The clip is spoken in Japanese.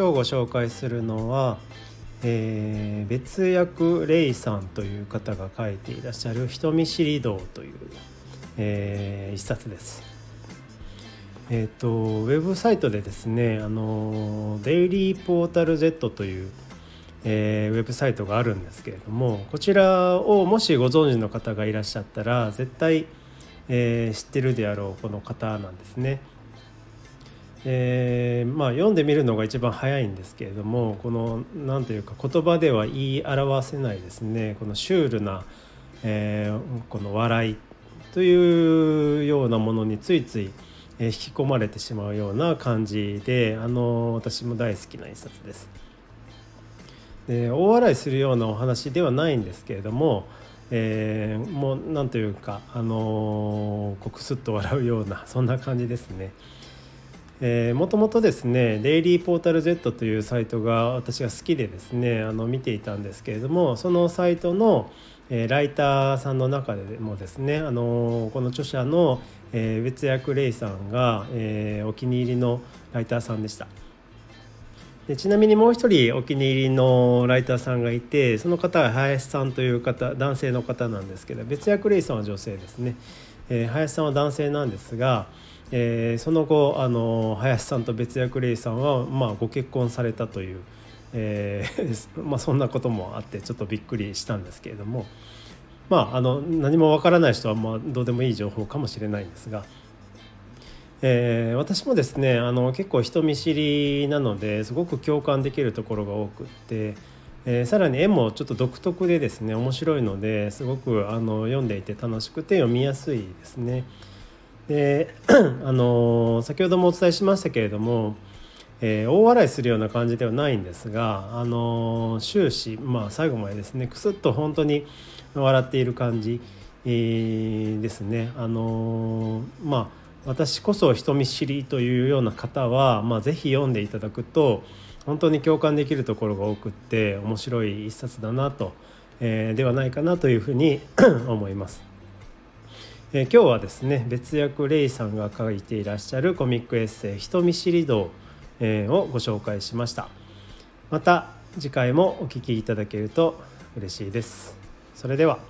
今日ご紹介するのは、えー、別役レイさんという方が書いていらっしゃる「人見知り道」という、えー、一冊です。えーと、ウェブサイトでですねあのデイリーポータル Z という、えー、ウェブサイトがあるんですけれどもこちらをもしご存知の方がいらっしゃったら絶対、えー、知ってるであろうこの方なんですね。えー、まあ、読んでみるのが一番早いんですけれどもこの何というか言葉では言い表せないですねこのシュールな、えー、この笑いというようなものについつい引き込まれてしまうような感じであの私も大好きな一冊です。で大笑いするようなお話ではないんですけれども、えー、もう何というかあのこうくすっと笑うようなそんな感じですね。もともとですねデイリーポータル Z というサイトが私が好きでですねあの見ていたんですけれどもそのサイトの、えー、ライターさんの中でもですねあのこの著者の、えー、別役レイさんが、えー、お気に入りのライターさんでした。でちなみにもう一人お気に入りのライターさんがいてその方は林さんという方男性の方なんですけど別役レイさんは女性ですね、えー、林さんは男性なんですがえー、その後あの林さんと別役レイさんは、まあ、ご結婚されたという、えー まあ、そんなこともあってちょっとびっくりしたんですけれども、まあ、あの何もわからない人はまあどうでもいい情報かもしれないんですが、えー、私もですねあの結構人見知りなのですごく共感できるところが多くって。えー、さらに絵もちょっと独特でですね面白いのですごくあの読んでいて楽しくて読みやすいですね。で あの先ほどもお伝えしましたけれども、えー、大笑いするような感じではないんですが、あの終始、まあ、最後までですねくすっと本当に笑っている感じ、えー、ですね。あのまあ私こそ人見知りというような方は、まあ、ぜひ読んでいただくと本当に共感できるところが多くって面白い一冊だなと、えー、ではないかなというふうに 思います。えー、今日はですね別役レイさんが書いていらっしゃるコミックエッセイ「人見知り道」えー、をご紹介しました。また次回もお聴きいただけると嬉しいです。それでは。